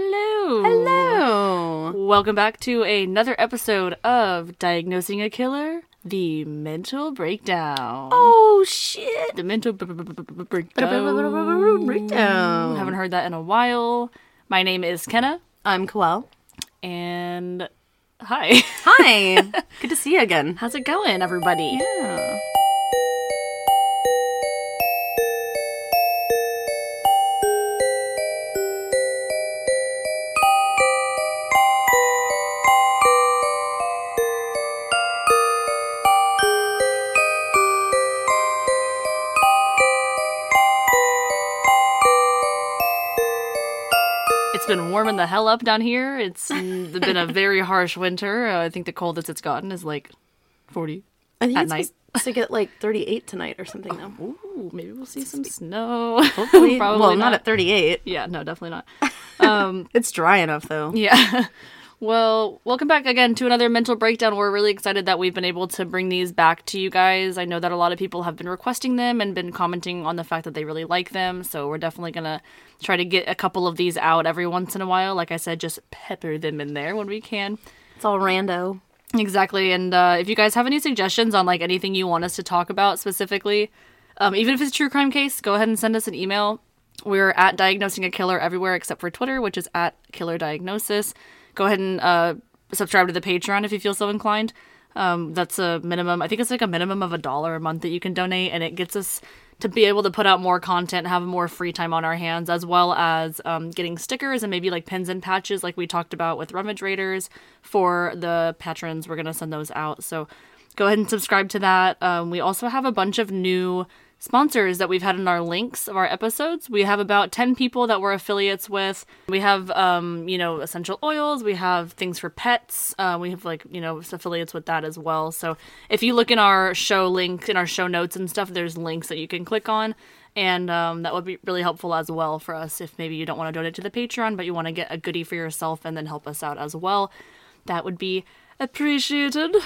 Hello. Hello. Welcome back to another episode of Diagnosing a Killer, the mental breakdown. Oh shit. The mental b- b- b- b- b- breakdown. Breakdown. Haven't heard that in a while. My name is Kenna, I'm Coel. and hi. Hi. Good to see you again. How's it going, everybody? Yeah. Warming the hell up down here. It's been a very harsh winter. Uh, I think the coldest it's gotten is like 40. I think At it's night. to get like 38 tonight or something though. Ooh, maybe we'll see some snow. Hopefully. Probably well, not. not at 38. Yeah, no, definitely not. It's dry enough though. Yeah. Well, welcome back again to another mental breakdown. We're really excited that we've been able to bring these back to you guys. I know that a lot of people have been requesting them and been commenting on the fact that they really like them. So we're definitely going to try to get a couple of these out every once in a while. Like I said, just pepper them in there when we can. It's all rando. Exactly. And uh, if you guys have any suggestions on like anything you want us to talk about specifically, um, even if it's a true crime case, go ahead and send us an email. We're at diagnosing a killer everywhere except for Twitter, which is at killer diagnosis. Go ahead and uh, subscribe to the Patreon if you feel so inclined. Um, that's a minimum. I think it's like a minimum of a dollar a month that you can donate, and it gets us to be able to put out more content, have more free time on our hands, as well as um, getting stickers and maybe like pins and patches, like we talked about with Rummage Raiders for the patrons. We're gonna send those out. So go ahead and subscribe to that. Um, we also have a bunch of new sponsors that we've had in our links of our episodes. We have about 10 people that we're affiliates with. We have, um, you know, essential oils. We have things for pets. Uh, we have, like, you know, affiliates with that as well. So if you look in our show link, in our show notes and stuff, there's links that you can click on. And um, that would be really helpful as well for us if maybe you don't want to donate to the Patreon, but you want to get a goodie for yourself and then help us out as well. That would be appreciated.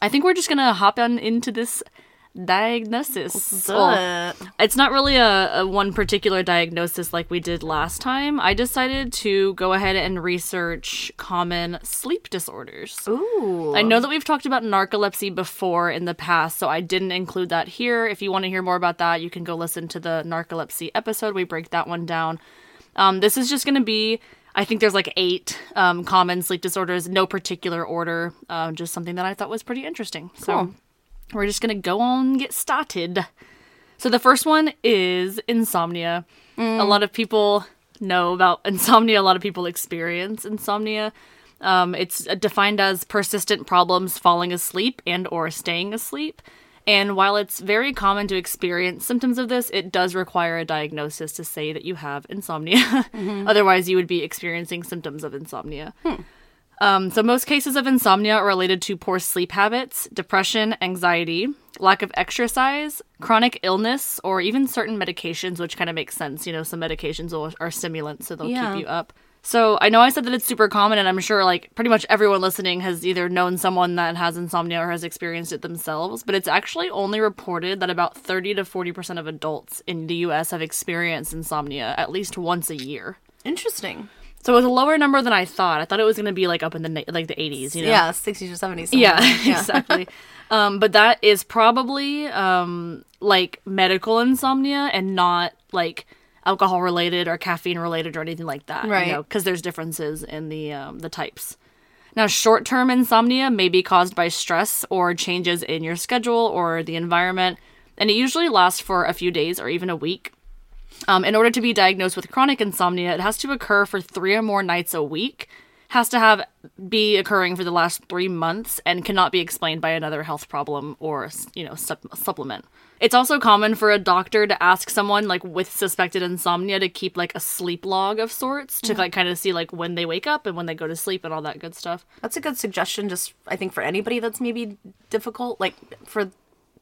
I think we're just gonna hop on into this diagnosis. Well, it's not really a, a one particular diagnosis like we did last time. I decided to go ahead and research common sleep disorders. Ooh. I know that we've talked about narcolepsy before in the past, so I didn't include that here. If you want to hear more about that, you can go listen to the narcolepsy episode. We break that one down. Um, this is just going to be, I think there's like eight um, common sleep disorders, no particular order, um, just something that I thought was pretty interesting. So Cool. We're just going to go on and get started. So the first one is insomnia. A mm. lot of people know about insomnia. A lot of people experience insomnia. Um, it's defined as persistent problems falling asleep and or staying asleep. And while it's very common to experience symptoms of this, it does require a diagnosis to say that you have insomnia. Mm-hmm. Otherwise, you would be experiencing symptoms of insomnia. Hmm. Um, so, most cases of insomnia are related to poor sleep habits, depression, anxiety, lack of exercise, chronic illness, or even certain medications, which kind of makes sense. You know, some medications will, are stimulants, so they'll Yeah. keep you up. So, I know I said that it's super common, and I'm sure like pretty much everyone listening has either known someone that has insomnia or has experienced it themselves, but it's actually only reported that about 30 to 40% of adults in the US have experienced insomnia at least once a year. Interesting. So it was a lower number than I thought. I thought it was going to be like up in the like the 80s, you know. Yeah, 60s or 70s. Yeah, somewhere. exactly. um, but that is probably um, like medical insomnia and not like alcohol related or caffeine related or anything like that. Right. You know, because there's differences in the um, the types. Now, short term insomnia may be caused by stress or changes in your schedule or the environment, and it usually lasts for a few days or even a week. Um, in order to be diagnosed with chronic insomnia, it has to occur for three or more nights a week, has to have be occurring for the last three months, and cannot be explained by another health problem or you know sup- supplement. It's also common for a doctor to ask someone like with suspected insomnia to keep like a sleep log of sorts to like kind of see like when they wake up and when they go to sleep and all that good stuff. That's a good suggestion, just I think for anybody that's maybe difficult, like for,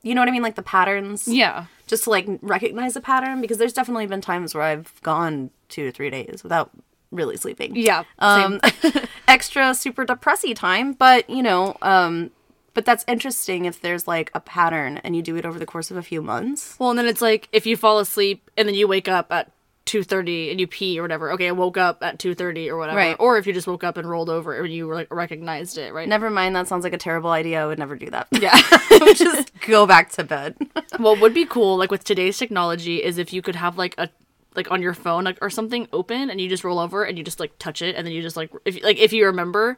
you know what I mean? Like the patterns. Yeah. Just to like recognize a pattern, because there's definitely been times where I've gone two to three days without really sleeping. Yeah. Um, extra super depressy time, but you know, um, but that's interesting if there's like a pattern and you do it over the course of a few months. Well, and then it's like if you fall asleep and then you wake up at 2:30 and you pee or whatever. Okay, I woke up at 2:30 or whatever. Right. Or if you just woke up and rolled over and you like recognized it, right? Never mind. That sounds like a terrible idea. I would never do that. Yeah. Just go back to bed. what would be cool like with today's technology is if you could have like a like on your phone like or something open and you just roll over and you just like touch it and then you just like if like if you remember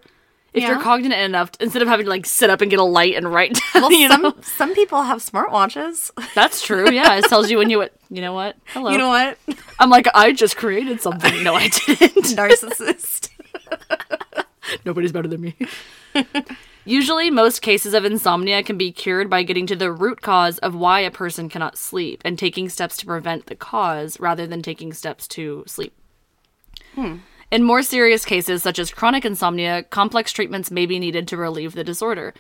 if you're Yeah. cognizant enough instead of having to like sit up and get a light and write down, Well, you some know some people have smartwatches. that's true yeah it tells you when you you know what hello You know what? i'm like i just created something no i didn't Narcissist. Nobody's better than me. Usually, most cases of insomnia can be cured by getting to the root cause of why a person cannot sleep and taking steps to prevent the cause rather than taking steps to sleep. Hmm. In more serious cases, such as chronic insomnia, complex treatments may be needed to relieve the disorder.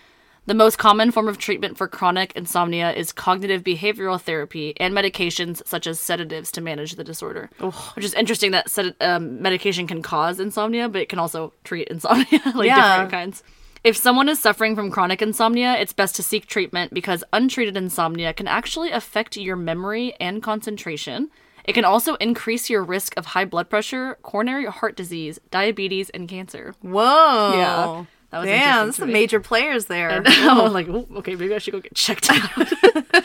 The most common form of treatment for chronic insomnia is cognitive behavioral therapy and medications such as sedatives to manage the disorder. Which is interesting that sed- um, medication can cause insomnia, but it can also treat insomnia, like Yeah. different kinds. If someone is suffering from chronic insomnia, it's best to seek treatment because untreated insomnia can actually affect your memory and concentration. It can also increase your risk of high blood pressure, coronary heart disease, diabetes, and cancer. Whoa. Yeah. That was Damn, interesting that's some major players there. I was like, okay, maybe I should go get checked out.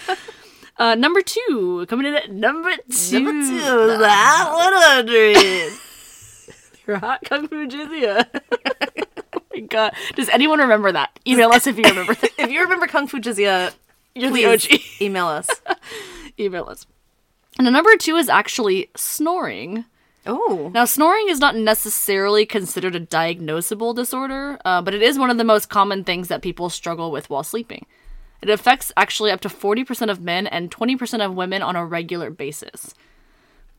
uh, number two, coming in at number two. Number two, that 100. Your hot kung fu jizya. oh my god. Does anyone remember that? Email us if you remember that. if you remember Kung Fu Jizya, You're please the OG. email us. Email us. And the number two is actually snoring. Oh. Now, snoring is not necessarily considered a diagnosable disorder, uh, but it is one of the most common things that people struggle with while sleeping. It affects actually up to 40% of men and 20% of women on a regular basis.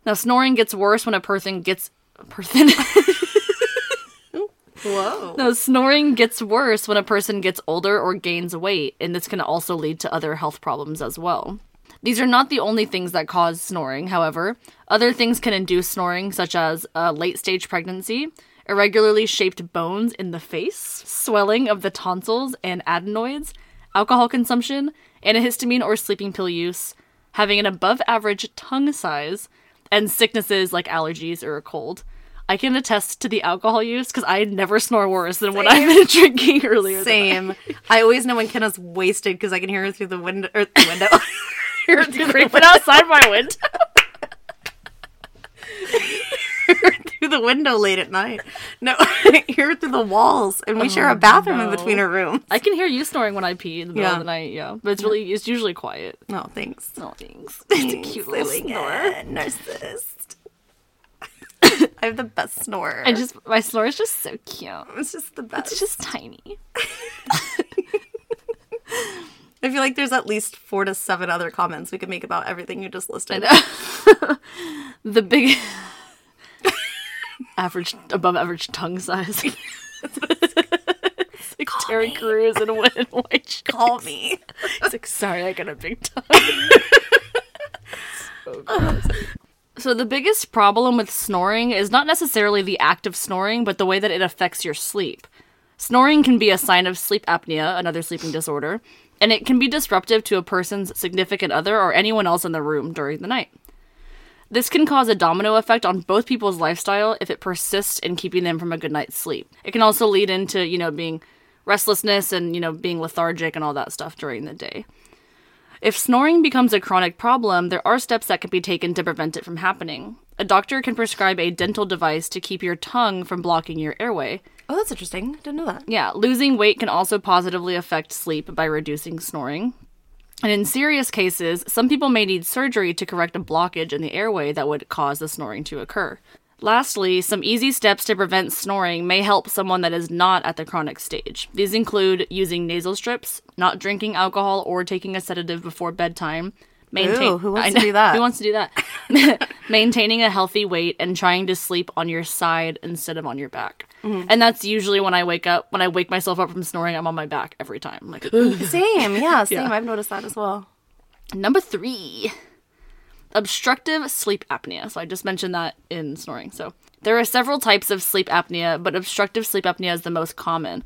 Now, snoring gets worse when a person gets. Person. Whoa. no, snoring gets worse when a person gets older or gains weight, and this can also lead to other health problems as well. These are not the only things that cause snoring, however. Other things can induce snoring, such as a late stage pregnancy, irregularly shaped bones in the face, swelling of the tonsils and adenoids, alcohol consumption, antihistamine or sleeping pill use, having an above average tongue size, and sicknesses like allergies or a cold. I can attest to the alcohol use because I never snore worse than when I've been drinking earlier. Same. I always know when Kenna's wasted because I can hear her through the window. Or the window. hear her through the creeping outside my window. through the window late at night. No, hear her through the walls, and we share a oh, bathroom in between our rooms. I can hear you snoring when I pee in the middle Yeah. of the night, yeah. But it's really, it's usually quiet. No, thanks. Oh, thanks. It's a cute little snore. narcissist. I have the best snore. I just, my snore is just so cute. it's just the best. It's just tiny. I feel like there's at least four to seven other comments we could make about everything you just listed. The big, average, above average tongue size. it's like Terry Crews in Wet and White Chicks. Call me. It's like, sorry, I got a big tongue. so, gross. So the biggest problem with snoring is not necessarily the act of snoring, but the way that it affects your sleep. Snoring can be a sign of sleep apnea, another sleeping disorder, and it can be disruptive to a person's significant other or anyone else in the room during the night. This can cause a domino effect on both people's lifestyle if it persists in keeping them from a good night's sleep. It can also lead into, you know, being restlessness and, you know, being lethargic and all that stuff during the day. If snoring becomes a chronic problem, there are steps that can be taken to prevent it from happening. A doctor can prescribe a dental device to keep your tongue from blocking your airway. Oh, that's interesting. Didn't know that. Yeah, losing weight can also positively affect sleep by reducing snoring. And in serious cases, some people may need surgery to correct a blockage in the airway that would cause the snoring to occur. Lastly, some easy steps to prevent snoring may help someone that is not at the chronic stage. These include using nasal strips, not drinking alcohol or taking a sedative before bedtime. Ooh, who wants I to do that? Who wants to do that? Maintaining a healthy weight and trying to sleep on your side instead of on your back. Mm-hmm. And that's usually when I wake up. When I wake myself up from snoring, I'm on my back every time. I'm like, Same. Yeah, same. Yeah. I've noticed that as well. Number three, obstructive sleep apnea. So I just mentioned that in snoring. So there are several types of sleep apnea, but obstructive sleep apnea is the most common.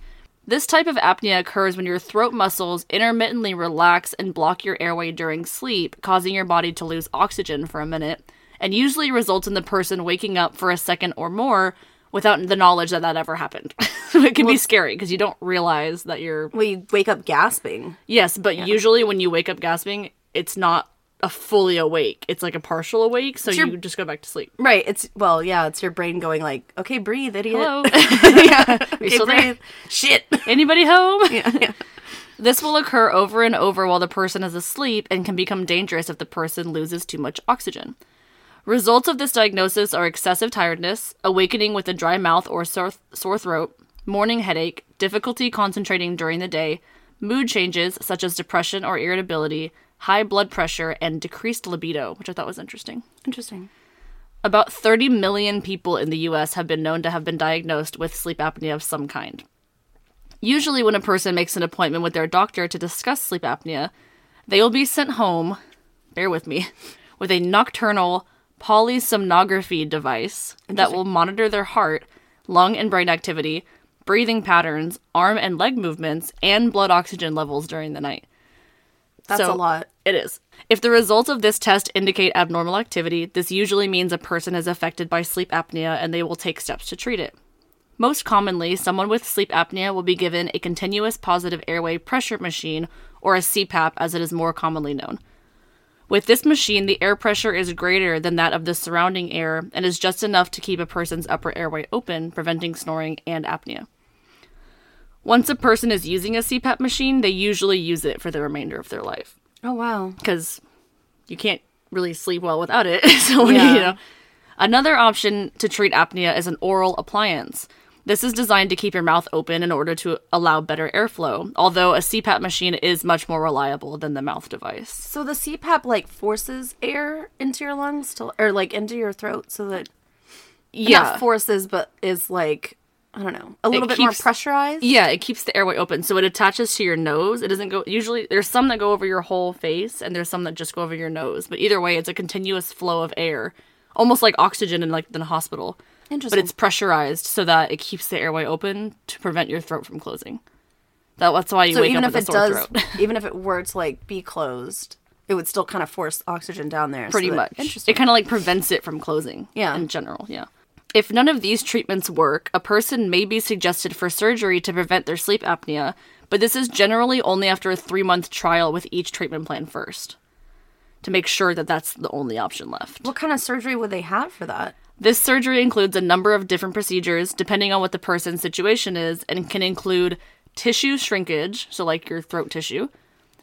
This type of apnea occurs when your throat muscles intermittently relax and block your airway during sleep, causing your body to lose oxygen for a minute, and usually results in the person waking up for a second or more without the knowledge that that ever happened. it can be scary because you don't realize that you're. Well, you wake up gasping. Yes, but usually when you wake up gasping, it's not a fully awake. It's like a partial awake, so your- you just go back to sleep. Right. It's well, yeah. It's your brain going like, okay, breathe, idiot. Hello. yeah. Okay, still there? breathe. Shit. Anybody home? yeah, yeah. This will occur over and over while the person is asleep and can become dangerous if the person loses too much oxygen. Results of this diagnosis are excessive tiredness, awakening with a dry mouth or sore, sore throat, morning headache, difficulty concentrating during the day, mood changes such as depression or irritability, high blood pressure, and decreased libido, which I thought was interesting. Interesting. About 30 million people in the US have been known to have been diagnosed with sleep apnea of some kind. Usually, when a person makes an appointment with their doctor to discuss sleep apnea, they will be sent home, bear with me, with a nocturnal polysomnography device that will monitor their heart, lung and brain activity, breathing patterns, arm and leg movements, and blood oxygen levels during the night. That's So- a lot. It is. If the results of this test indicate abnormal activity, this usually means a person is affected by sleep apnea and they will take steps to treat it. Most commonly, someone with sleep apnea will be given a continuous positive airway pressure machine, or a CPAP as it is more commonly known. With this machine, the air pressure is greater than that of the surrounding air and is just enough to keep a person's upper airway open, preventing snoring and apnea. Once a person is using a CPAP machine, they usually use it for the remainder of their life Oh wow. because you can't really sleep well without it. so Yeah. you know, another option to treat apnea is an oral appliance. This is designed to keep your mouth open in order to allow better airflow. Although a CPAP machine is much more reliable than the mouth device. So the CPAP like forces air into your lungs to, or like into your throat, so that Yeah, not forces, but is like I don't know, a little bit more pressurized. yeah, it keeps the airway open, so it attaches to your nose. It doesn't go. Usually, there's some that go over your whole face, and there's some that just go over your nose. But either way, it's a continuous flow of air, almost like oxygen in like in a hospital. Interesting. but it's pressurized so that it keeps the airway open to prevent your throat from closing. That, that's why you so wake even up if with it a sore does, throat. even if it were to like be closed, it would still kind of force oxygen down there. so Pretty that- much. Interesting. It kind of like prevents it from closing. Yeah. In general, yeah. If none of these treatments work, a person may be suggested for surgery to prevent their sleep apnea, but this is generally only after a three month trial with each treatment plan first to make sure that that's the only option left. what kind of surgery would they have for that? This surgery includes a number of different procedures depending on what the person's situation is and can include tissue shrinkage, so like your throat tissue,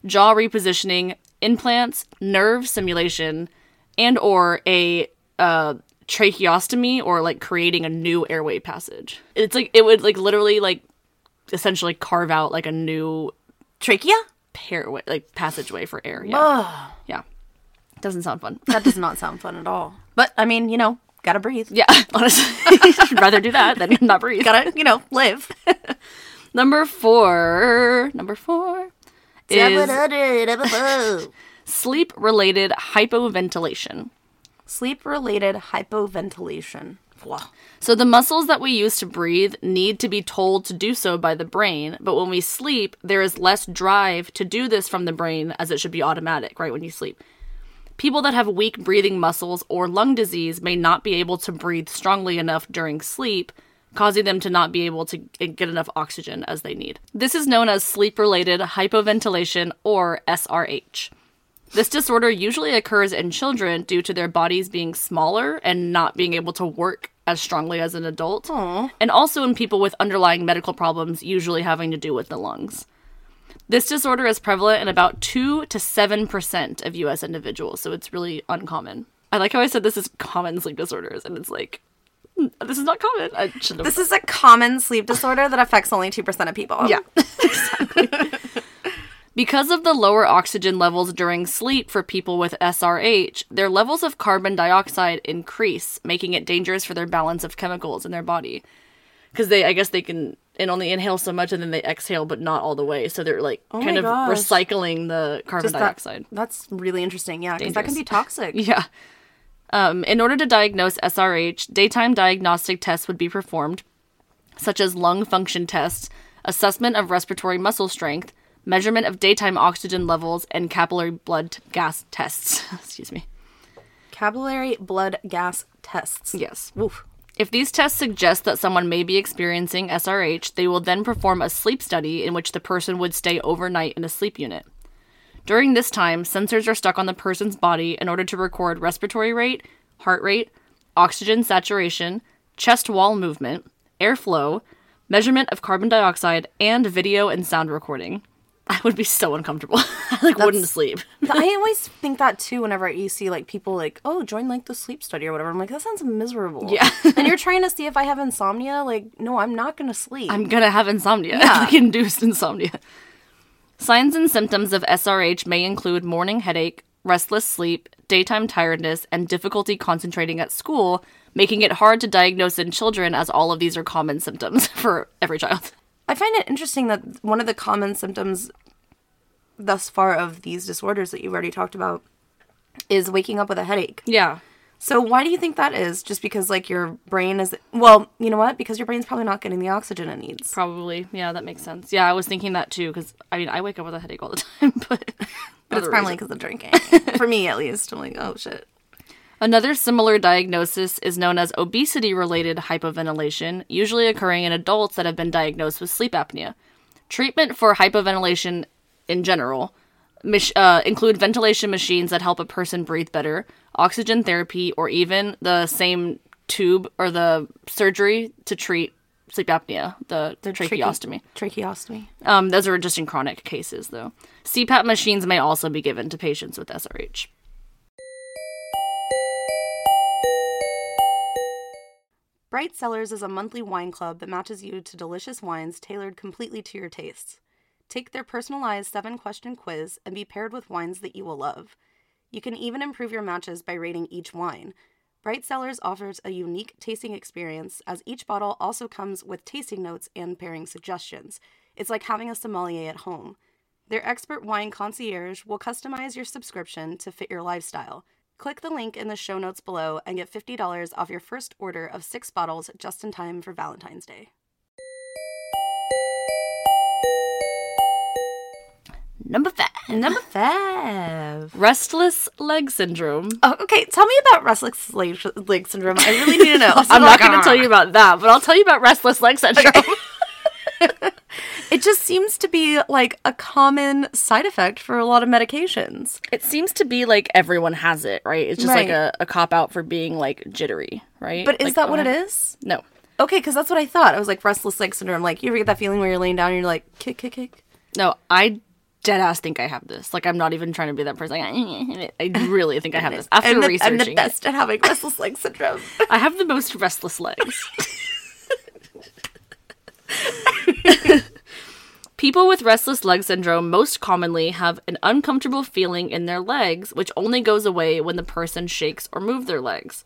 jaw repositioning, implants, nerve simulation, and or a uh, tracheostomy or like creating a new airway passage. It's like it would like literally like essentially carve out like a new Trachea? airway like passageway for air. Yeah. Yeah. Doesn't sound fun. That does not sound fun at all. But I mean, you know, gotta breathe. Yeah, honestly, I'd rather do that than not breathe. Gotta, you know, live. Number four. Number four is sleep related hypoventilation. Sleep related hypoventilation. So, the muscles that we use to breathe need to be told to do so by the brain, but when we sleep, there is less drive to do this from the brain as it should be automatic, right? When you sleep. People that have weak breathing muscles or lung disease may not be able to breathe strongly enough during sleep, causing them to not be able to get enough oxygen as they need. This is known as sleep related hypoventilation or SRH. This disorder usually occurs in children due to their bodies being smaller and not being able to work as strongly as an adult, and also in people with underlying medical problems, usually having to do with the lungs. This disorder is prevalent in about 2 to 7% of US individuals, so it's really uncommon. I like how I said this is common sleep disorders, and it's like, hmm, this is not common. I should. This is a common sleep disorder that affects only 2% of people. Yeah, exactly. Because of the lower oxygen levels during sleep for people with SRH, their levels of carbon dioxide increase, making it dangerous for their balance of chemicals in their body. Because they, I guess they can and only inhale so much and then they exhale, but not all the way. So they're like kind of gosh. recycling the carbon that- dioxide. that's really interesting. Yeah, because that can be toxic. Yeah. Um, in order to diagnose SRH, daytime diagnostic tests would be performed, such as lung function tests, assessment of respiratory muscle strength, measurement of daytime oxygen levels, and capillary blood gas tests. Excuse me. vocabulary blood gas tests. Yes. Oof. If these tests suggest that someone may be experiencing SRH, they will then perform a sleep study in which the person would stay overnight in a sleep unit. During this time, sensors are stuck on the person's body in order to record respiratory rate, heart rate, oxygen saturation, chest wall movement, airflow, measurement of carbon dioxide, and video and sound recording. I would be so uncomfortable. I like wouldn't sleep. I always think that too whenever you see like people like, oh, join like the sleep study or whatever. I'm like, that sounds miserable. Yeah. and you're trying to see if I have insomnia. Like, no, I'm not gonna sleep. I'm gonna have insomnia. Yeah. like induced insomnia. Signs and symptoms of SRH may include morning headache, restless sleep, daytime tiredness, and difficulty concentrating at school, making it hard to diagnose in children as all of these are common symptoms for every child. I find it interesting that one of the common symptoms thus far of these disorders that you've already talked about is waking up with a headache. Yeah. So why do you think that is? Just because like your brain is well, you know what? Because your brain's probably not getting the oxygen it needs. Probably. Yeah, that makes sense. Yeah, I was thinking that too because I mean I wake up with a headache all the time, but But it's probably because of drinking. For me, at least. I'm like, oh shit. Another similar diagnosis is known as obesity related hypoventilation, usually occurring in adults that have been diagnosed with sleep apnea. Treatment for hypoventilation in general uh, include ventilation machines that help a person breathe better, oxygen therapy, or even the same tube or the surgery to treat sleep apnea, the, tracheostomy. Tracheostomy. Um, those are just in chronic cases, though. CPAP machines may also be given to patients with SRH. Bright Cellars is a monthly wine club that matches you to delicious wines tailored completely to your tastes. Take their personalized seven question quiz and be paired with wines that you will love. You can even improve your matches by rating each wine. Bright Cellars offers a unique tasting experience as each bottle also comes with tasting notes and pairing suggestions. It's like having a sommelier at home. Their expert wine concierge will customize your subscription to fit your lifestyle. Click the link in the show notes below and get $50 off your first order of six bottles just in time for Valentine's Day. Number five. Number five. Restless leg syndrome. Oh, okay, tell me about restless leg, leg syndrome. I really need to know. I'm not going to tell you about that, but I'll tell you about restless leg syndrome. It just seems to be like a common side effect for a lot of medications. it seems to be like everyone has it, right? It's just like a, a cop out for being like jittery, right? But is Like, that what uh, it ahead. No. Okay, because that's what I thought. I was like restless leg syndrome. Like you ever get that feeling where you're laying down and you're like kick, kick, kick. No, I dead ass think I have this. Like I'm not even trying to be that person. Like, I really think I have this. After I'm the, researching, I'm the best at having restless leg syndrome. I have the most restless legs. People with restless leg syndrome most commonly have an uncomfortable feeling in their legs, which only goes away when the person shakes or moves their legs.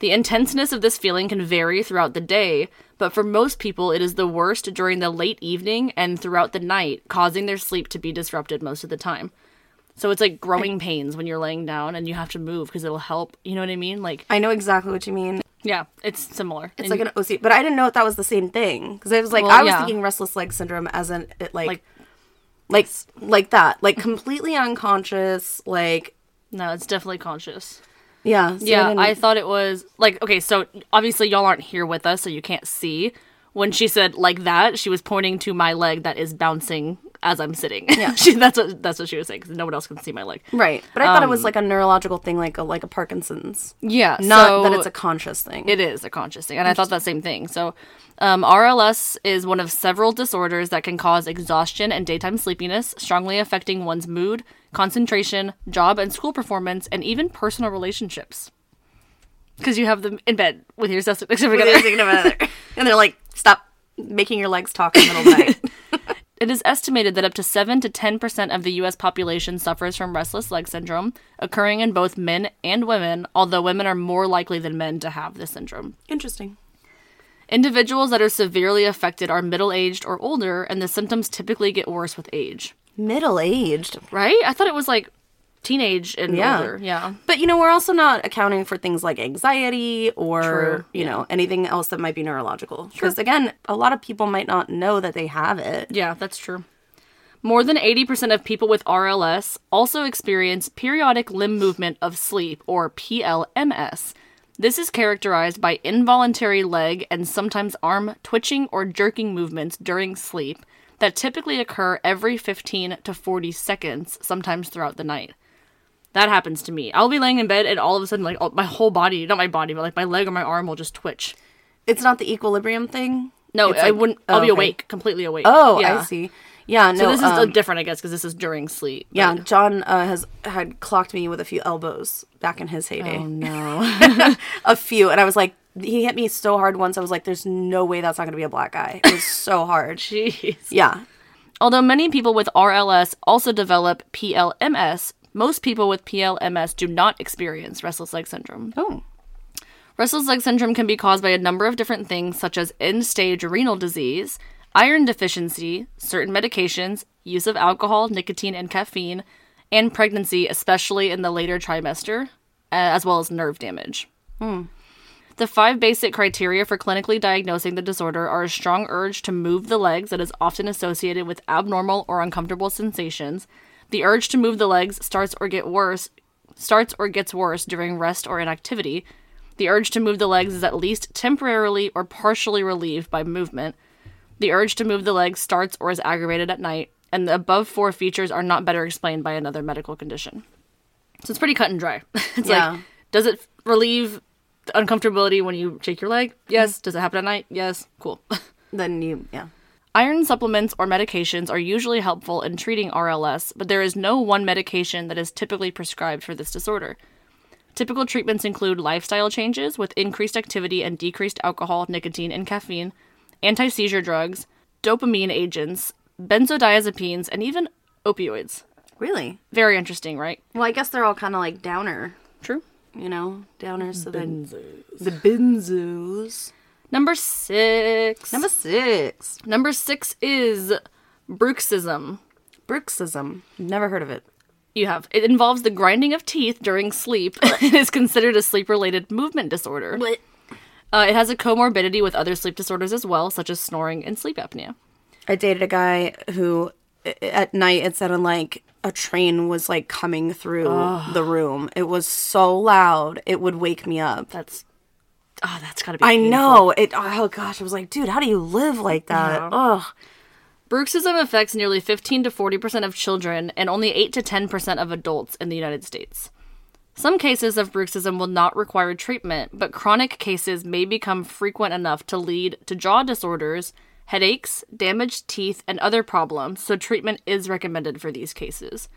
The intenseness of this feeling can vary throughout the day, but for most people, it is the worst during the late evening and throughout the night, causing their sleep to be disrupted most of the time. So it's like growing pains when you're laying down and you have to move because it'll help. You know what I mean? Like, I know exactly what you mean. Yeah, it's similar. It's like an OC, but I didn't know if that was the same thing because I was like, Well, I was yeah. thinking restless leg syndrome as an it like, Like- like, like, that, like completely unconscious, like No, it's definitely conscious. yeah, see, Yeah, didn't- I thought it was like okay, so obviously y'all aren't here with us, so you can't see. When she said like that, she was pointing to my leg that is bouncing as I'm sitting. Yeah, she, that's what that's what she was saying because no one else can see my leg. right, but I thought it Um, was like a neurological thing, like a like a Parkinson's, Yeah, not so that it's a conscious thing. It is a conscious thing, and I thought that same thing. So, um, RLS is one of several disorders that can cause exhaustion and daytime sleepiness, strongly affecting one's mood, concentration, job and school performance, and even personal relationships. Because you have them in bed with your sister With together. your other. and they're like, stop making your legs talk in the middle of the night. It is estimated that up to 7 to 10% of the US population suffers from restless leg syndrome, occurring in both men and women, although women are more likely than men to have this syndrome. Interesting. Individuals that are severely affected are middle aged or older, and the symptoms typically get worse with age. Middle aged, Right? I thought it was like teenage and Yeah. older. Yeah. but you know we're also not accounting for things like anxiety or True, you know anything else that might be neurological. Because again, a lot of people might not know that they have it. Yeah, that's true. More than 80% of people with RLS also experience periodic limb movement of sleep, or PLMS. This is characterized by involuntary leg and sometimes arm twitching or jerking movements during sleep that typically occur every 15 to 40 seconds, sometimes throughout the night. That happens to me. I'll be laying in bed and all of a sudden, like, all- my whole body, not my body, but like my leg or my arm will just twitch. It's not the equilibrium thing. No, It's I like- wouldn't. I'll oh, be okay. awake, completely awake. Oh, yeah. I see. Yeah, no. So this is uh, um, different, I guess, because this is during sleep. but- yeah, John uh, has had clocked me with a few elbows back in his heyday. Oh no. a few, and I was like, he hit me so hard once. I was like, "There's no way that's not gonna be a black guy." It was so hard. Jeez. Yeah, Although many people with RLS also develop PLMS, most people with PLMS do not experience restless leg syndrome. Oh, Restless leg syndrome can be caused by a number of different things, such as end stage renal disease, iron deficiency, certain medications, use of alcohol, nicotine, and caffeine, and pregnancy, especially in the later trimester, uh, as well as nerve damage. The five basic criteria for clinically diagnosing the disorder are a strong urge to move the legs that is often associated with abnormal or uncomfortable sensations. The urge to move the legs starts or get worse starts or gets worse during rest or inactivity. The urge to move the legs is at least temporarily or partially relieved by movement. The urge to move the legs starts or is aggravated at night, and the above four features are not better explained by another medical condition. So it's pretty cut and dry. it's Yeah. like, does it relieve the uncomfortability when you shake your leg? Yes. Does it happen at night? Yes. Cool. then you, yeah. Iron supplements or medications are usually helpful in treating RLS, but there is no one medication that is typically prescribed for this disorder. Typical treatments include lifestyle changes with increased activity and decreased alcohol, nicotine, and caffeine, anti seizure drugs, dopamine agents, benzodiazepines, and even opioids. Really? Very interesting, right? Well, I guess they're all kind of like downer, True. you know, downers. So then the benzos. Number six. Number six, Number six is bruxism. bruxism. Never heard of it. You have. It involves the grinding of teeth during sleep and is considered a sleep related movement disorder. What? Uh, it has a comorbidity with other sleep disorders as well, such as snoring and sleep apnea. I dated a guy who, at night, it sounded like a train was like coming through the room. It was so loud, it would wake me up. That's. Oh, that's gotta be. I painful. know it. Oh gosh, I was like, dude, how do you live like that? Yeah. Ugh. Bruxism affects nearly 15 to 40% of children and only 8 to 10% of adults in the United States. Some cases of bruxism will not require treatment, but chronic cases may become frequent enough to lead to jaw disorders, headaches, damaged teeth, and other problems, so treatment is recommended for these cases.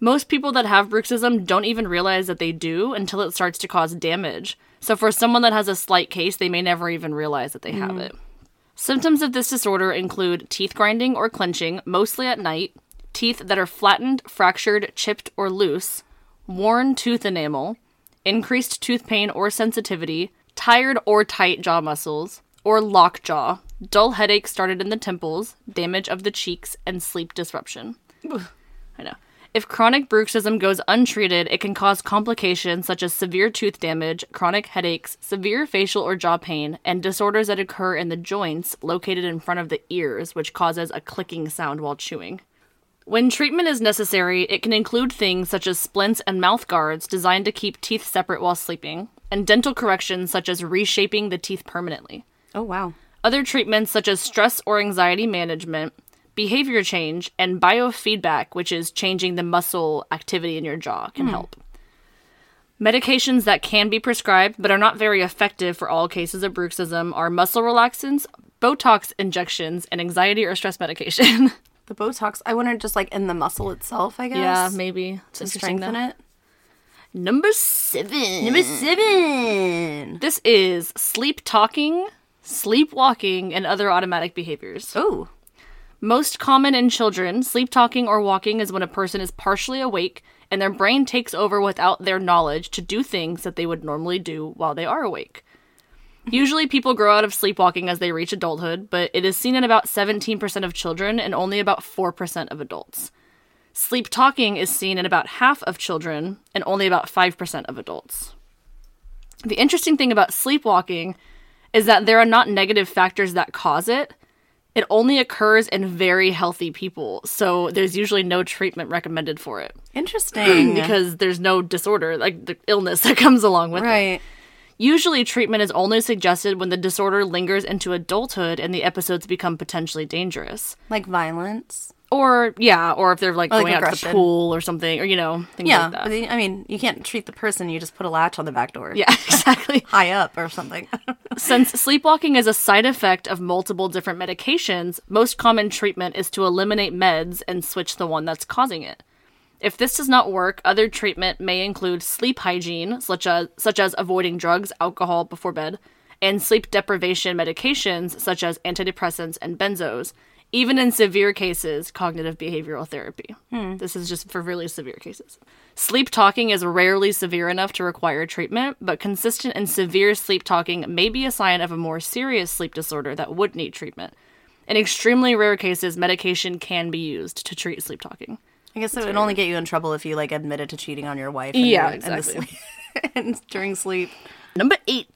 Most people that have bruxism don't even realize that they do until it starts to cause damage. So for someone that has a slight case, they may never even realize that they have mm. it. Symptoms of this disorder include teeth grinding or clenching, mostly at night, teeth that are flattened, fractured, chipped, or loose, worn tooth enamel, increased tooth pain or sensitivity, tired or tight jaw muscles, or lockjaw, dull headache started in the temples, damage of the cheeks, and sleep disruption. I know. If chronic bruxism goes untreated, it can cause complications such as severe tooth damage, chronic headaches, severe facial or jaw pain, and disorders that occur in the joints located in front of the ears, which causes a clicking sound while chewing. When treatment is necessary, it can include things such as splints and mouth guards designed to keep teeth separate while sleeping, and dental corrections such as reshaping the teeth permanently. Oh wow. Other treatments such as stress or anxiety management, behavior change, and biofeedback, which is changing the muscle activity in your jaw, can hmm. help. Medications that can be prescribed but are not very effective for all cases of bruxism are muscle relaxants, Botox injections, and anxiety or stress medication. The Botox. I wonder just like in the muscle itself. I guess. yeah, maybe to strengthen it. Number seven. Number seven. This is sleep talking, sleepwalking, and other automatic behaviors. Oh. Most common in children, sleep talking or walking is when a person is partially awake and their brain takes over without their knowledge to do things that they would normally do while they are awake. Usually, people grow out of sleepwalking as they reach adulthood, but it is seen in about 17% of children and only about 4% of adults. Sleep talking is seen in about half of children and only about 5% of adults. The interesting thing about sleepwalking is that there are not negative factors that cause it. It only occurs in very healthy people, so there's usually no treatment recommended for it Interesting. because there's no disorder, like the illness that comes along with it. right. Usually, treatment is only suggested when the disorder lingers into adulthood and the episodes become potentially dangerous. Like violence. Or, yeah, or if they're like Or, like, going out to the pool or something, or, you know, things Yeah. like that. but I mean, you can't treat the person. You just put a latch on the back door. yeah, exactly. High up or something. Since sleepwalking is a side effect of multiple different medications, most common treatment is to eliminate meds and switch the one that's causing it. If this does not work, other treatment may include sleep hygiene, such as, such as avoiding drugs, alcohol before bed, and sleep deprivation medications, such as antidepressants and benzos. Even in severe cases, cognitive behavioral therapy. Hmm. This is just for really severe cases. Sleep talking is rarely severe enough to require treatment, but consistent and severe sleep talking may be a sign of a more serious sleep disorder that would need treatment. In extremely rare cases, medication can be used to treat sleep talking. I guess it would only get you in trouble if you like admitted to cheating on your wife. And Yeah, exactly. and during sleep. Number eight.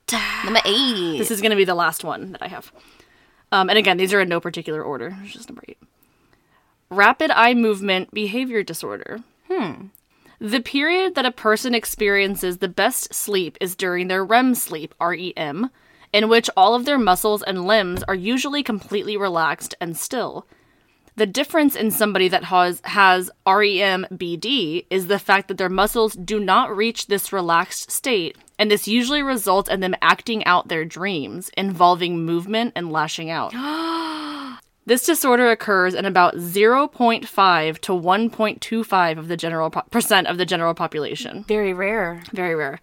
Number eight. This is going to be the last one that I have. Um, and again, these are in no particular order. It's just number eight. Rapid eye movement behavior disorder. Hmm. The period that a person experiences the best sleep is during their REM sleep, REM, in which all of their muscles and limbs are usually completely relaxed and still. The difference in somebody that has, has E REM BD is the fact that their muscles do not reach this relaxed state, and this usually results in them acting out their dreams, involving movement and lashing out. this disorder occurs in about 0.5 to 1.25 of the general po- percent of the general population. very rare. Very rare.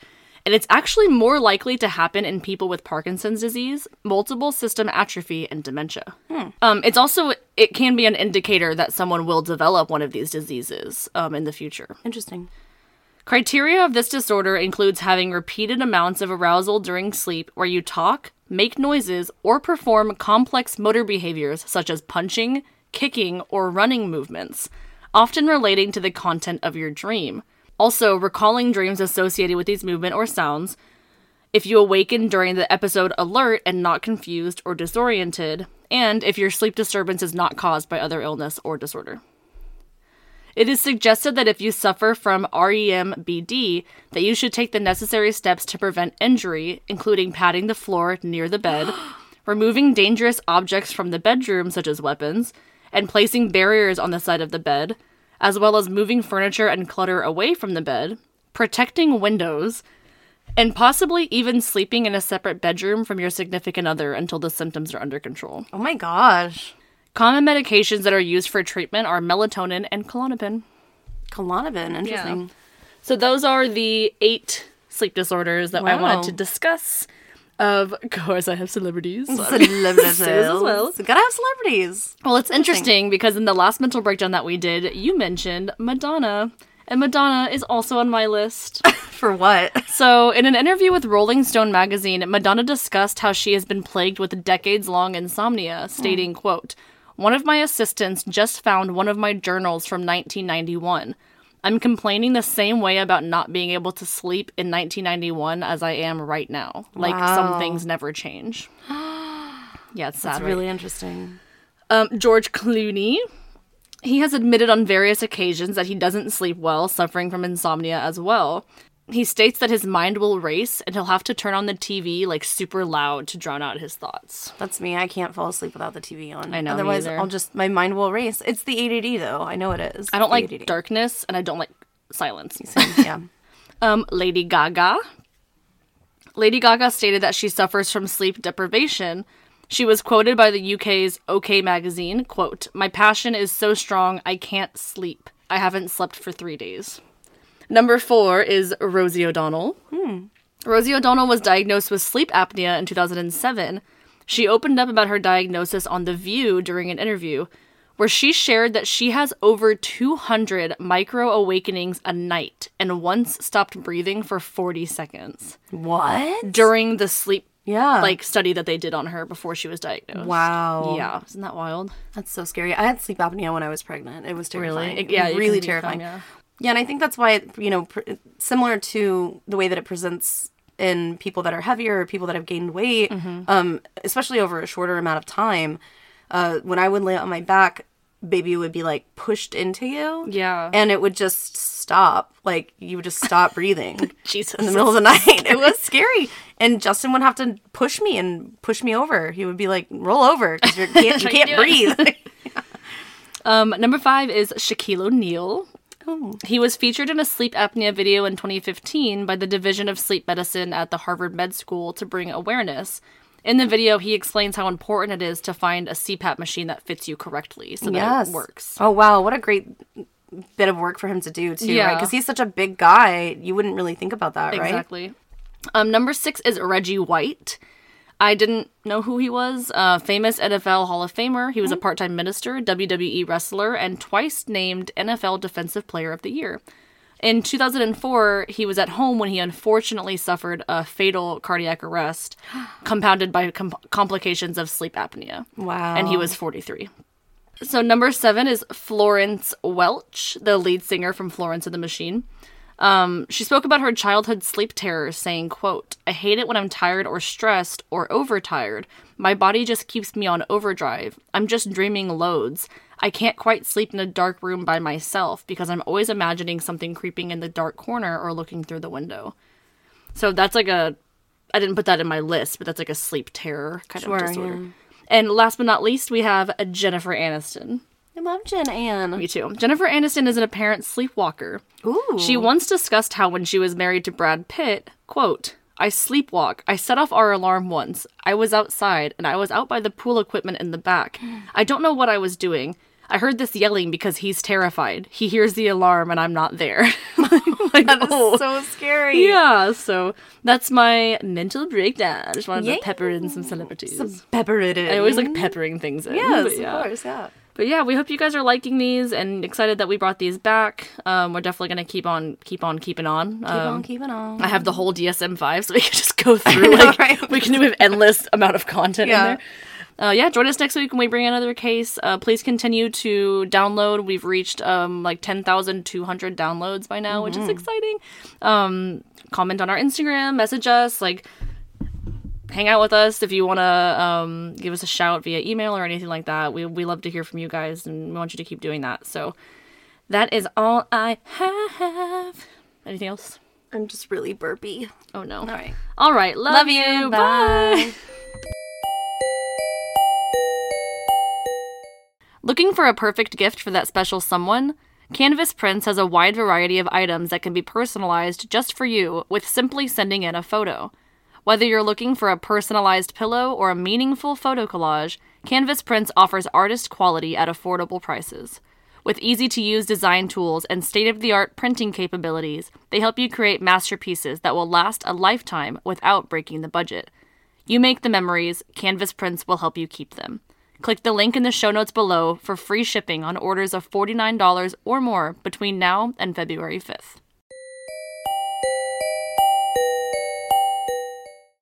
And it's actually more likely to happen in people with Parkinson's disease, multiple system atrophy, and dementia. Um, it's also it can be an indicator that someone will develop one of these diseases um, in the future. Interesting. Criteria of this disorder includes having repeated amounts of arousal during sleep where you talk, make noises, or perform complex motor behaviors such as punching, kicking, or running movements, often relating to the content of your dream. Also, recalling dreams associated with these movement or sounds. If you awaken during the episode alert and not confused or disoriented, and if your sleep disturbance is not caused by other illness or disorder. It is suggested that if you suffer from REMBD, that you should take the necessary steps to prevent injury, including padding the floor near the bed, removing dangerous objects from the bedroom, such as weapons, and placing barriers on the side of the bed, as well as moving furniture and clutter away from the bed, protecting windows, and possibly even sleeping in a separate bedroom from your significant other until the symptoms are under control. Oh my gosh. Common medications that are used for treatment are melatonin and Klonopin. Klonopin. Interesting. So those are the eight sleep disorders that I wanted to discuss. Of course, I have celebrities. Celebrities as well. Gotta have celebrities. Well, it's interesting because in the last mental breakdown that we did, you mentioned Madonna. And Madonna is also on my list. For what? so, in an interview with Rolling Stone magazine, Madonna discussed how she has been plagued with decades-long insomnia, stating, hmm. quote, "One of my assistants just found one of my journals from 1991. I'm complaining the same way about not being able to sleep in 1991 as I am right now. Like some things never change." yeah, it's sad. That's right? really interesting. Um, George Clooney. He has admitted on various occasions that he doesn't sleep well, suffering from insomnia as well. He states that his mind will race and he'll have to turn on the TV like super loud to drown out his thoughts. That's me. I can't fall asleep without the TV on. I know, Otherwise. I'll just my mind will race. It's the ADD though. I know it is. I don't like ADD. darkness and I don't like silence. yeah. Um, Lady Gaga. Lady Gaga stated that she suffers from sleep deprivation. She was quoted by the UK's OK magazine, quote, "My passion is so strong I can't sleep. I haven't slept for 3 days." Number 4 is Rosie O'Donnell. Hmm. Rosie O'Donnell was diagnosed with sleep apnea in 2007. She opened up about her diagnosis on The View during an interview, where she shared that she has over 200 micro awakenings a night and once stopped breathing for 40 seconds What? during the sleep Yeah. like study that they did on her before she was diagnosed. Wow. Yeah, isn't that wild? That's so scary. I had sleep apnea when I was pregnant. It was terrifying. Really? It Yeah, it really terrifying. yeah. Yeah, and I think that's why it, you know, pr- similar to the way that it presents in people that are heavier or people that have gained weight, Mm-hmm. um, especially over a shorter amount of time. uh, when I would lay on my back, baby would be like pushed into you. Yeah. And it would just stop. Like you would just stop breathing Jesus. in the middle of the night. It was scary. And Justin would have to push me and push me over. He would be like, roll over because you can't, you you can't breathe. Um, number five is Shaquille O'Neal. Oh. He was featured in a sleep apnea video in 2015 by the Division of Sleep Medicine at the Harvard Med School to bring awareness. In the video, he explains how important it is to find a CPAP machine that fits you correctly so that it works. Oh, wow. What a great bit of work for him to do, too, right? Because he's such a big guy. You wouldn't really think about that, right? Exactly. Um, number six is Reggie White. I didn't know who he was. Uh, famous NFL Hall of Famer. He was a part time minister, WWE wrestler, and twice named NFL Defensive Player of the Year. In 2004, he was at home when he unfortunately suffered a fatal cardiac arrest, compounded by com- complications of sleep apnea. Wow. And he was 43. So, number seven is Florence Welch, the lead singer from Florence and the Machine. Um, she spoke about her childhood sleep terrors, saying, quote, I hate it when I'm tired or stressed or overtired. My body just keeps me on overdrive. I'm just dreaming loads. I can't quite sleep in a dark room by myself because I'm always imagining something creeping in the dark corner or looking through the window. So that's like a I didn't put that in my list, but that's like a sleep terror kind Sure, of disorder. yeah. And last but not least, we have Jennifer Aniston. I love Jen Ann. Me too. Jennifer Aniston is an apparent sleepwalker. Ooh. She once discussed how when she was married to Brad Pitt, quote, I sleepwalk. I set off our alarm once. I was outside and I was out by the pool equipment in the back. I don't know what I was doing. I heard this yelling because he's terrified. He hears the alarm and I'm not there. like, That is oh. so scary. yeah, so that's my mental breakdown. I just wanted Yay. to pepper in some celebrities. Pepper it in. I always like peppering things in. Yes, yeah. of course, yeah. But yeah, we hope you guys are liking these and excited that we brought these back. Um, we're definitely gonna keep on, keep on, keeping on. Keep Um, on keeping on. I have the whole DSM five, so we can just go through. know, Like right? we can do an endless amount of content Yeah. in there. Uh, yeah, join us next week when we bring another case. Uh, please continue to download. We've reached um, like ten thousand two hundred downloads by now, which is Mm-hmm. exciting. Um, comment on our Instagram, message us, like hang out with us if you want to um, give us a shout via email or anything like that. We we love to hear from you guys, and we want you to keep doing that. So that is all I have. Anything else? I'm just really burpy. Oh no. All right. All right. Love, Love you. you. Bye. Bye. Looking for a perfect gift for that special someone? Canvas Prints has a wide variety of items that can be personalized just for you with simply sending in a photo. Whether you're looking for a personalized pillow or a meaningful photo collage, Canvas Prints offers artist quality at affordable prices. With easy to use design tools and state of the art printing capabilities, they help you create masterpieces that will last a lifetime without breaking the budget. You make the memories, Canvas Prints will help you keep them. Click the link in the show notes below for free shipping on orders of $49 or more between now and February 5th.